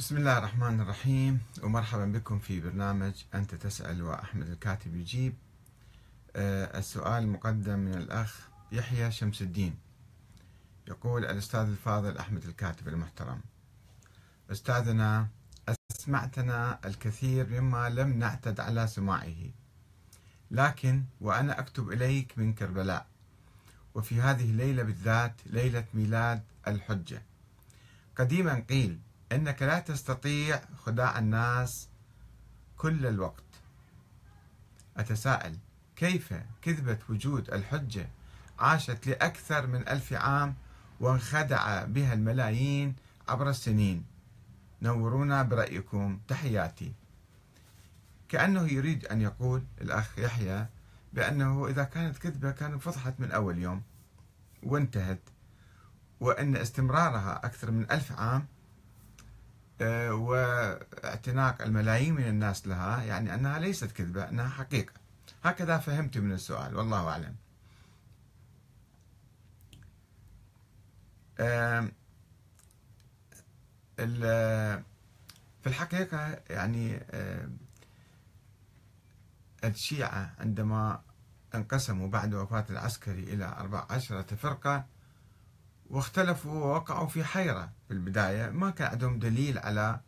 بسم الله الرحمن الرحيم ومرحبا بكم في برنامج أنت تسأل وأحمد الكاتب يجيب. آه، السؤال مقدم من الأخ يحيى شمس الدين. يقول الأستاذ الفاضل أحمد الكاتب المحترم. أستاذنا أسمعتنا الكثير مما لم نعتد على سماعه. لكن وأنا أكتب إليك من كربلاء. وفي هذه الليلة بالذات ليلة ميلاد الحجة. قديما قيل إنك لا تستطيع خداع الناس كل الوقت. أتساءل كيف كذبة وجود الحجة عاشت لأكثر من ألف عام وانخدع بها الملايين عبر السنين؟ نورونا برأيكم تحياتي. كأنه يريد أن يقول الأخ يحيى بأنه إذا كانت كذبة كانت فضحت من أول يوم وانتهت وأن استمرارها أكثر من ألف عام واعتناق الملايين من الناس لها يعني أنها ليست كذبة أنها حقيقة. هكذا فهمت من السؤال والله أعلم. في الحقيقة يعني الشيعة عندما انقسموا بعد وفاة العسكري إلى أربع عشرة فرقة واختلفوا ووقعوا في حيرة. في البداية ما كان عندهم دليل على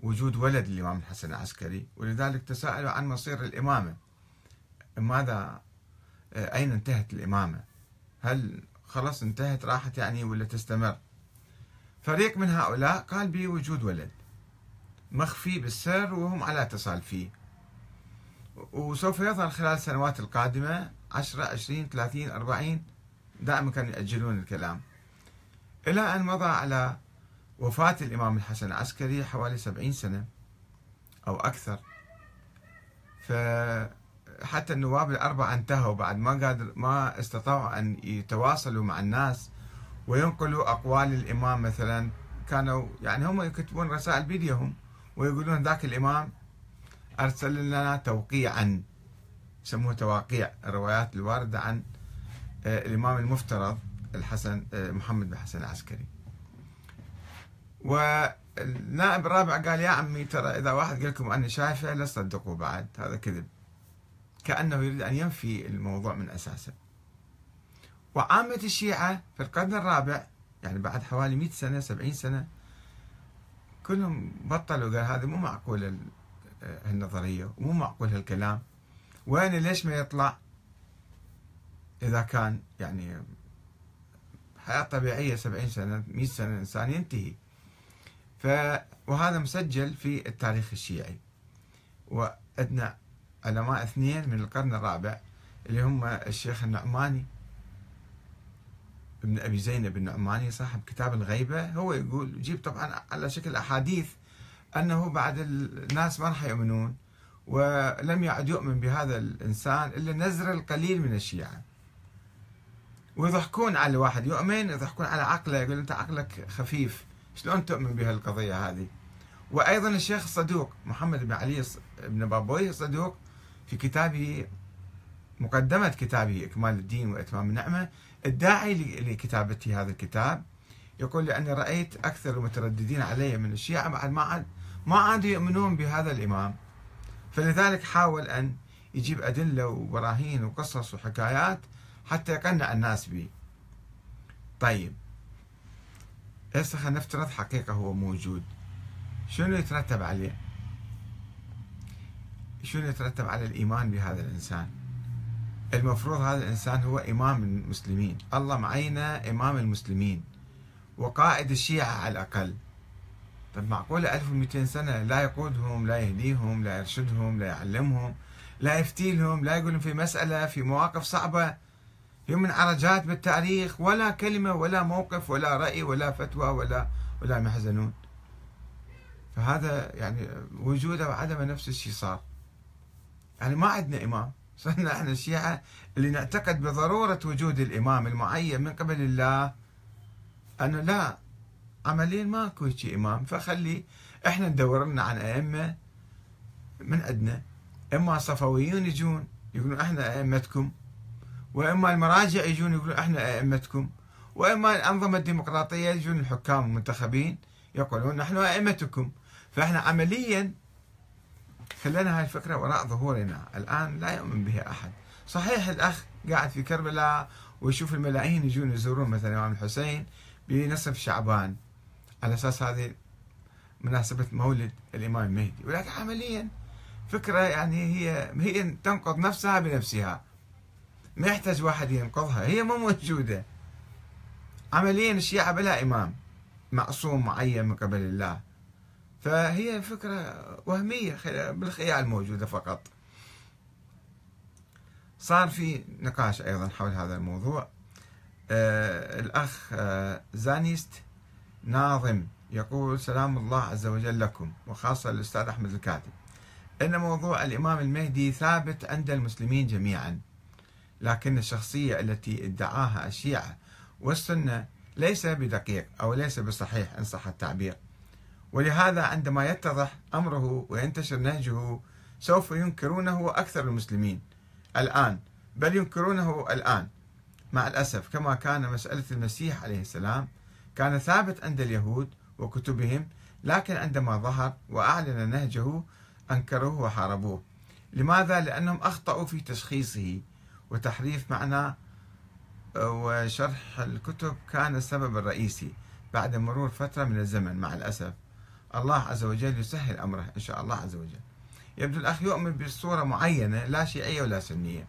وجود ولد الإمام الحسن العسكري ولذلك تساءلوا عن مصير الإمامة. ماذا؟ أين انتهت الإمامة؟ هل خلاص انتهت راحت يعني ولا تستمر؟ فريق من هؤلاء قال بوجود ولد. مخفي بالسر وهم على اتصال فيه. وسوف يظهر خلال السنوات القادمة 10 20 30 40 دائما كانوا يأجلون الكلام. إلى أن مضى على وفاة الإمام الحسن العسكري حوالي سبعين سنة أو أكثر. فحتى النواب الأربعة انتهوا بعد ما قادر ما استطاعوا أن يتواصلوا مع الناس وينقلوا أقوال الإمام مثلا. كانوا يعني هم يكتبون رسائل بيديهم ويقولون ذاك الإمام أرسل لنا توقيعا. يسموه تواقيع الروايات الواردة عن آه، الإمام المفترض. الحسن آه، محمد بن حسن العسكري. والنائب الرابع قال يا عمي ترى إذا واحد قال لكم أني شايفه لا تصدقوا بعد. هذا كذب. كأنه يريد أن ينفي الموضوع من أساسه. وعامة الشيعة في القرن الرابع يعني بعد حوالي 100 سنة 70 سنة كلهم بطلوا قال هذا مو معقول هالنظرية ومو معقول هالكلام. وين ليش ما يطلع؟ إذا كان يعني حياة طبيعية 70 سنة 100 سنة الإنسان ينتهي. ف وهذا مسجل في التاريخ الشيعي. وعندنا علماء اثنين من القرن الرابع اللي هم الشيخ النعماني ابن أبي زينب النعماني صاحب كتاب الغيبة. هو يقول يجيب طبعا على شكل أحاديث أنه بعد الناس ما راح يؤمنون ولم يعد يؤمن بهذا الإنسان إلا نزر القليل من الشيعة. ويضحكون على الواحد. يؤمن يضحكون على عقله يقول أنت عقلك خفيف. شلون تؤمن بهالقضية هذه؟ وأيضا الشيخ الصدوق محمد بن علي بن بابوي الصدوق في كتابه مقدمة كتابه إكمال الدين وإتمام النعمة الداعي لكتابة هذا الكتاب. يقول لأني رأيت أكثر المترددين علي من الشيعة بعد ما عاد ما عادوا يؤمنون بهذا الإمام. فلذلك حاول أن يجيب أدلة وبراهين وقصص وحكايات حتى يقنع الناس به طيب. هسه خلينا نفترض حقيقة هو موجود؟ شنو يترتب عليه؟ شنو يترتب على الإيمان بهذا الإنسان؟ المفروض هذا الإنسان هو إمام المسلمين. الله معينا إمام المسلمين. وقائد الشيعة على الأقل. طيب معقولة 1200 سنة لا يقودهم لا يهديهم لا يرشدهم لا يعلمهم لا يفتي لهم لا يقولون في مسألة في مواقف صعبة؟ من عرجات بالتاريخ ولا كلمة ولا موقف ولا رأي ولا فتوى ولا ولا محزنون. فهذا يعني وجوده وعدمه نفس الشيء صار. يعني ما عندنا إمام. صرنا إحنا الشيعة اللي نعتقد بضرورة وجود الإمام المعين من قبل الله. أنه لا عمليا ماكو شيء إمام. فخلي إحنا ندور لنا عن أئمة من عندنا. إما صفويون يجون يقولون إحنا أئمتكم. وإما المراجع يجون يقولون إحنا أئمتكم وإما الأنظمة الديمقراطية يجون الحكام المنتخبين يقولون نحن أئمتكم. فإحنا عمليا خلينا هاي الفكرة وراء ظهورنا. الآن لا يؤمن بها أحد. صحيح الأخ قاعد في كربلاء ويشوف الملايين يجون يزورون مثلا الإمام الحسين بنصف شعبان. على أساس هذه مناسبة مولد الإمام المهدي ولكن عمليا فكرة يعني هي هي تنقض نفسها بنفسها. ما يحتاج واحد ينقضها هي مو موجودة. عمليا الشيعة بلا إمام معصوم معين من قبل الله. فهي فكرة وهمية بالخيال موجودة فقط. صار في نقاش أيضا حول هذا الموضوع. آه الأخ آه زانيست ناظم يقول سلام الله عز وجل لكم وخاصة الأستاذ أحمد الكاتب. أن موضوع الإمام المهدي ثابت عند المسلمين جميعا. لكن الشخصية التي ادعاها الشيعة والسنة ليس بدقيق أو ليس بصحيح إن صح التعبير. ولهذا عندما يتضح أمره وينتشر نهجه سوف ينكرونه أكثر المسلمين. الآن بل ينكرونه الآن. مع الأسف كما كان مسألة المسيح عليه السلام كان ثابت عند اليهود وكتبهم لكن عندما ظهر وأعلن نهجه أنكروه وحاربوه. لماذا؟ لأنهم أخطأوا في تشخيصه. وتحريف معنى وشرح الكتب كان السبب الرئيسي بعد مرور فترة من الزمن. مع الأسف الله عز وجل يسهل أمره إن شاء الله عز وجل. يبدو الأخ يؤمن بصورة معينة لا شيعية ولا سنية.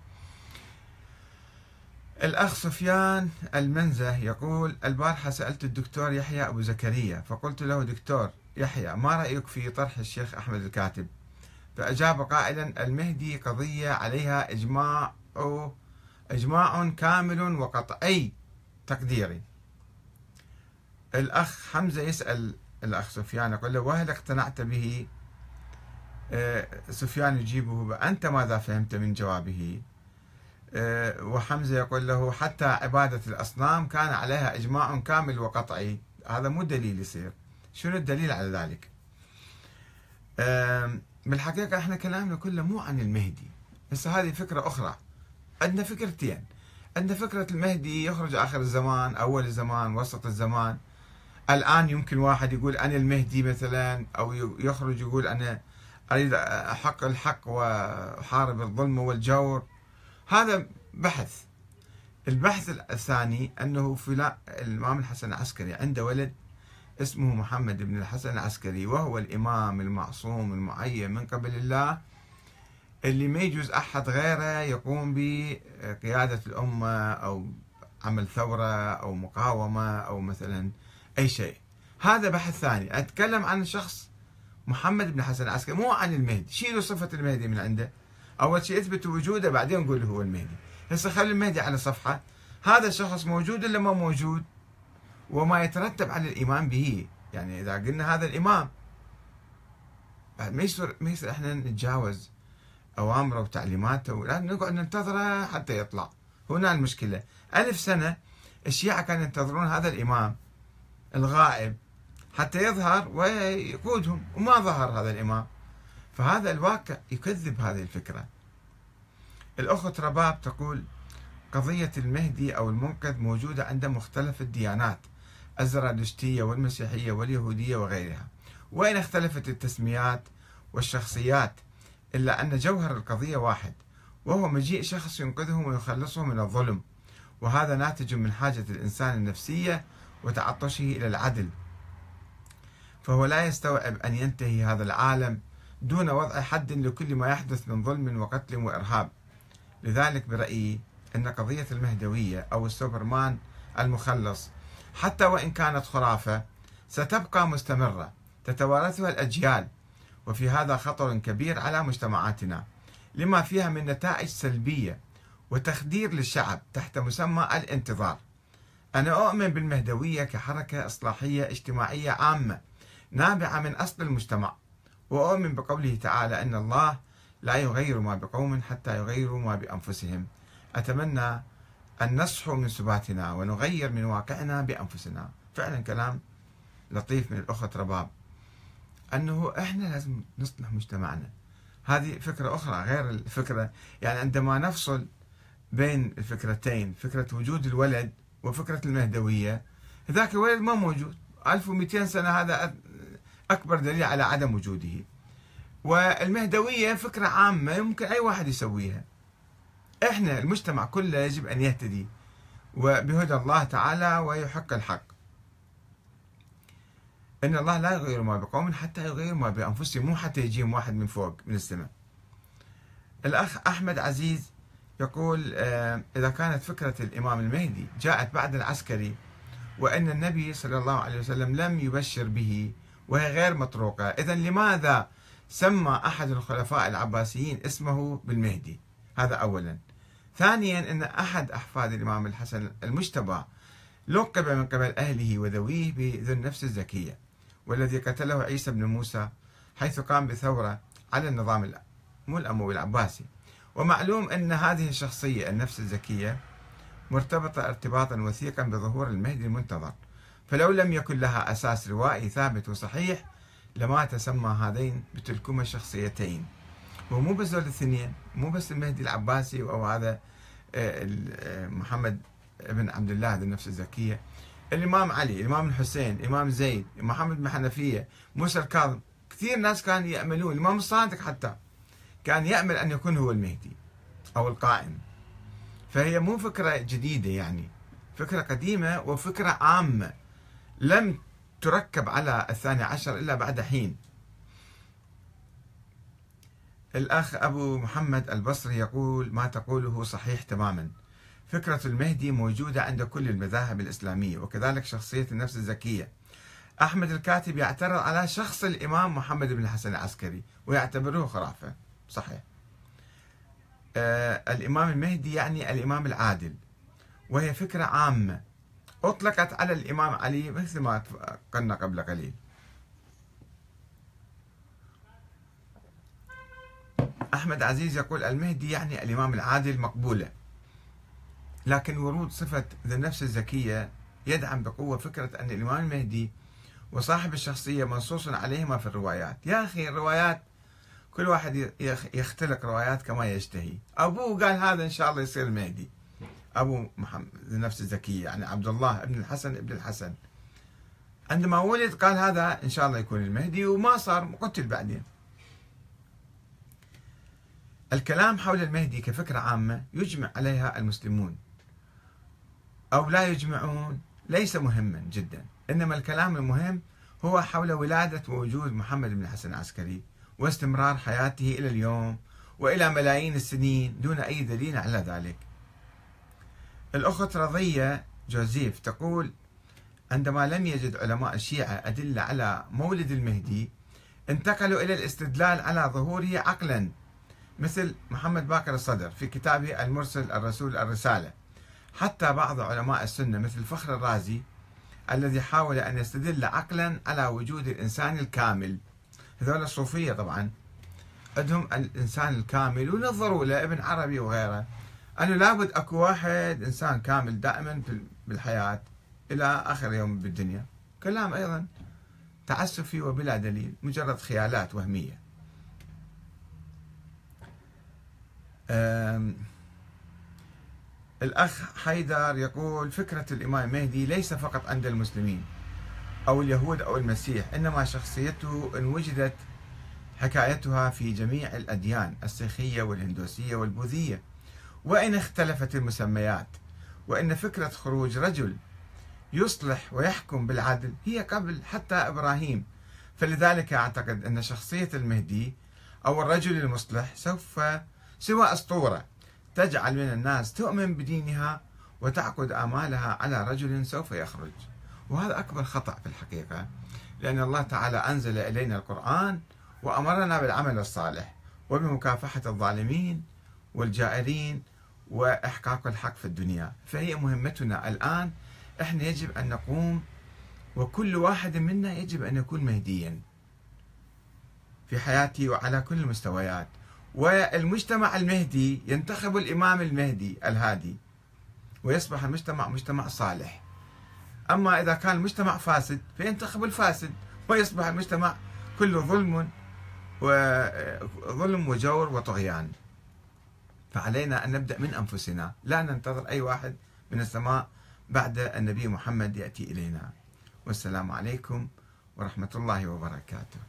الأخ سفيان المنزه يقول البارحة سألت الدكتور يحيى أبو زكريا فقلت له دكتور يحيى ما رأيك في طرح الشيخ أحمد الكاتب؟ فأجاب قائلا المهدي قضية عليها إجماع إجماع كامل وقطعي تقديري الأخ حمزة يسأل الأخ سفيان يقول له وهل اقتنعت به؟ آه، سفيان يجيبه أنت ماذا فهمت من جوابه؟ آه، وحمزة يقول له حتى عبادة الأصنام كان عليها إجماع كامل وقطعي هذا مو دليل يصير. شنو الدليل على ذلك؟ بالحقيقة إحنا كلامنا كله مو عن المهدي. هسه هذه فكرة أخرى. عندنا فكرتين. عندنا فكرة المهدي يخرج آخر الزمان أول الزمان وسط الزمان. الآن يمكن واحد يقول أنا المهدي مثلا أو يخرج يقول أنا أريد أحق الحق وأحارب الظلم والجور. هذا بحث. البحث الثاني أنه فلان الإمام الحسن العسكري عنده ولد اسمه محمد بن الحسن العسكري وهو الإمام المعصوم المعين من قبل الله. اللي ما يجوز أحد غيره يقوم بقيادة الأمة أو عمل ثورة أو مقاومة أو مثلا أي شيء. هذا بحث ثاني. أتكلم عن شخص محمد بن حسن العسكري مو عن المهدي. شيلوا صفة المهدي من عنده. أول شيء اثبتوا وجوده بعدين نقول هو المهدي. هسه خلي المهدي على صفحة. هذا الشخص موجود ولا ما موجود؟ وما يترتب على الإيمان به. يعني إذا قلنا هذا الإمام ما يصير ما يصير إحنا نتجاوز أوامره وتعليماته لازم نقعد ننتظره حتى يطلع. هنا المشكلة. ألف سنة الشيعة كانوا ينتظرون هذا الإمام الغائب حتى يظهر ويقودهم وما ظهر هذا الإمام. فهذا الواقع يكذب هذه الفكرة. الأخت رباب تقول قضية المهدي أو المنقذ موجودة عند مختلف الديانات الزرادشتية والمسيحية واليهودية وغيرها. وإن اختلفت التسميات والشخصيات؟ إلا أن جوهر القضية واحد وهو مجيء شخص ينقذهم ويخلصهم من الظلم وهذا ناتج من حاجة الإنسان النفسية وتعطشه إلى العدل. فهو لا يستوعب أن ينتهي هذا العالم دون وضع حد لكل ما يحدث من ظلم وقتل وإرهاب. لذلك برأيي أن قضية المهدوية أو السوبرمان المخلص حتى وإن كانت خرافة ستبقى مستمرة تتوارثها الأجيال وفي هذا خطر كبير على مجتمعاتنا لما فيها من نتائج سلبية وتخدير للشعب تحت مسمى الانتظار. أنا أؤمن بالمهدوية كحركة إصلاحية اجتماعية عامة نابعة من أصل المجتمع وأؤمن بقوله تعالى أن الله لا يغير ما بقوم حتى يغيروا ما بأنفسهم. أتمنى أن نصحو من سباتنا ونغير من واقعنا بأنفسنا. فعلا كلام لطيف من الأخت رباب. أنه إحنا لازم نصلح مجتمعنا. هذه فكرة أخرى غير الفكرة. يعني عندما نفصل بين الفكرتين فكرة وجود الولد وفكرة المهدوية ذاك الولد ما موجود. 1200 سنة هذا أكبر دليل على عدم وجوده. والمهدوية فكرة عامة يمكن أي واحد يسويها. إحنا المجتمع كله يجب أن يهتدي وبهدى الله تعالى ويحق الحق. إن الله لا يغير ما بقوم حتى يغيروا ما بأنفسهم مو حتى يجيهم واحد من فوق من السماء. الأخ أحمد عزيز يقول آه، إذا كانت فكرة الإمام المهدي جاءت بعد العسكري وأن النبي صلى الله عليه وسلم لم يبشر به وهي غير مطروقة إذا لماذا سمى أحد الخلفاء العباسيين اسمه بالمهدي؟ هذا أولا. ثانيا أن أحد أحفاد الإمام الحسن المجتبى لقب من قبل أهله وذويه بذو النفس الزكية. والذي قتله عيسى بن موسى حيث قام بثورة على النظام مو الأموي العباسي. ومعلوم أن هذه الشخصية النفس الزكية مرتبطة ارتباطا وثيقا بظهور المهدي المنتظر. فلو لم يكن لها أساس روائي ثابت وصحيح لما تسمى هذين بتلكما الشخصيتين ومو بس دول الاثنين مو بس المهدي العباسي أو هذا آه، آه، محمد بن عبد الله ذو النفس الزكية. الإمام علي الإمام الحسين الإمام زيد محمد بن حنفية موسى الكاظم كثير ناس كانوا يأملون الإمام الصادق حتى كان يأمل أن يكون هو المهدي أو القائم. فهي مو فكرة جديدة يعني فكرة قديمة وفكرة عامة لم تركب على الثاني عشر إلا بعد حين. الأخ أبو محمد البصري يقول ما تقوله صحيح تماما. فكرة المهدي موجودة عند كل المذاهب الإسلامية وكذلك شخصية النفس الزكية. أحمد الكاتب يعترض على شخص الإمام محمد بن الحسن العسكري ويعتبره خرافة. صحيح. آه الإمام المهدي يعني الإمام العادل وهي فكرة عامة. أطلقت على الإمام علي مثل ما قلنا قبل قليل. أحمد عزيز يقول المهدي يعني الإمام العادل مقبولة. لكن ورود صفة النفس الزكية يدعم بقوة فكرة أن الإمام المهدي وصاحب الشخصية منصوص عليهما في الروايات. يا أخي الروايات كل واحد يختلق روايات كما يشتهي. أبوه قال هذا إن شاء الله يصير المهدي. أبو محمد نفس الزكية يعني عبد الله ابن الحسن ابن الحسن. عندما ولد قال هذا إن شاء الله يكون المهدي وما صار قتل بعدين. الكلام حول المهدي كفكرة عامة يجمع عليها المسلمون. أو لا يجمعون ليس مهما جدا إنما الكلام المهم هو حول ولادة ووجود محمد بن الحسن العسكري واستمرار حياته إلى اليوم وإلى ملايين السنين دون أي دليل على ذلك. الأخت رضية جوزيف تقول عندما لم يجد علماء الشيعة أدلة على مولد المهدي انتقلوا إلى الاستدلال على ظهوره عقلا مثل محمد باكر الصدر في كتابه المرسل الرسول الرسالة. حتى بعض علماء السنة مثل فخر الرازي الذي حاول أن يستدل عقلا على وجود الإنسان الكامل. هذول الصوفية طبعا عندهم الإنسان الكامل ونظروا له ابن عربي وغيره. أنه لابد أكو واحد إنسان كامل دائما بالحياة إلى آخر يوم بالدنيا. كلام أيضا تعسفي وبلا دليل مجرد خيالات وهمية. الأخ حيدر يقول فكرة الإمام المهدي ليس فقط عند المسلمين أو اليهود أو المسيح إنما شخصيته إن وجدت حكايتها في جميع الأديان السيخية والهندوسية والبوذية. وإن اختلفت المسميات وإن فكرة خروج رجل يصلح ويحكم بالعدل هي قبل حتى إبراهيم. فلذلك أعتقد أن شخصية المهدي أو الرجل المصلح سوف سوى أسطورة. تجعل من الناس تؤمن بدينها وتعقد آمالها على رجل سوف يخرج. وهذا أكبر خطأ في الحقيقة لأن الله تعالى أنزل إلينا القرآن وأمرنا بالعمل الصالح وبمكافحة الظالمين والجائرين وإحقاق الحق في الدنيا. فهي مهمتنا الآن. إحنا يجب أن نقوم وكل واحد منا يجب أن يكون مهديا في حياته وعلى كل المستويات. والمجتمع المهدي ينتخب الإمام المهدي الهادي ويصبح المجتمع مجتمع صالح. أما إذا كان المجتمع فاسد فينتخب الفاسد ويصبح المجتمع كله ظلم وظلم وجور وطغيان. فعلينا أن نبدأ من أنفسنا لا ننتظر أي واحد من السماء بعد النبي محمد يأتي إلينا. والسلام عليكم ورحمة الله وبركاته.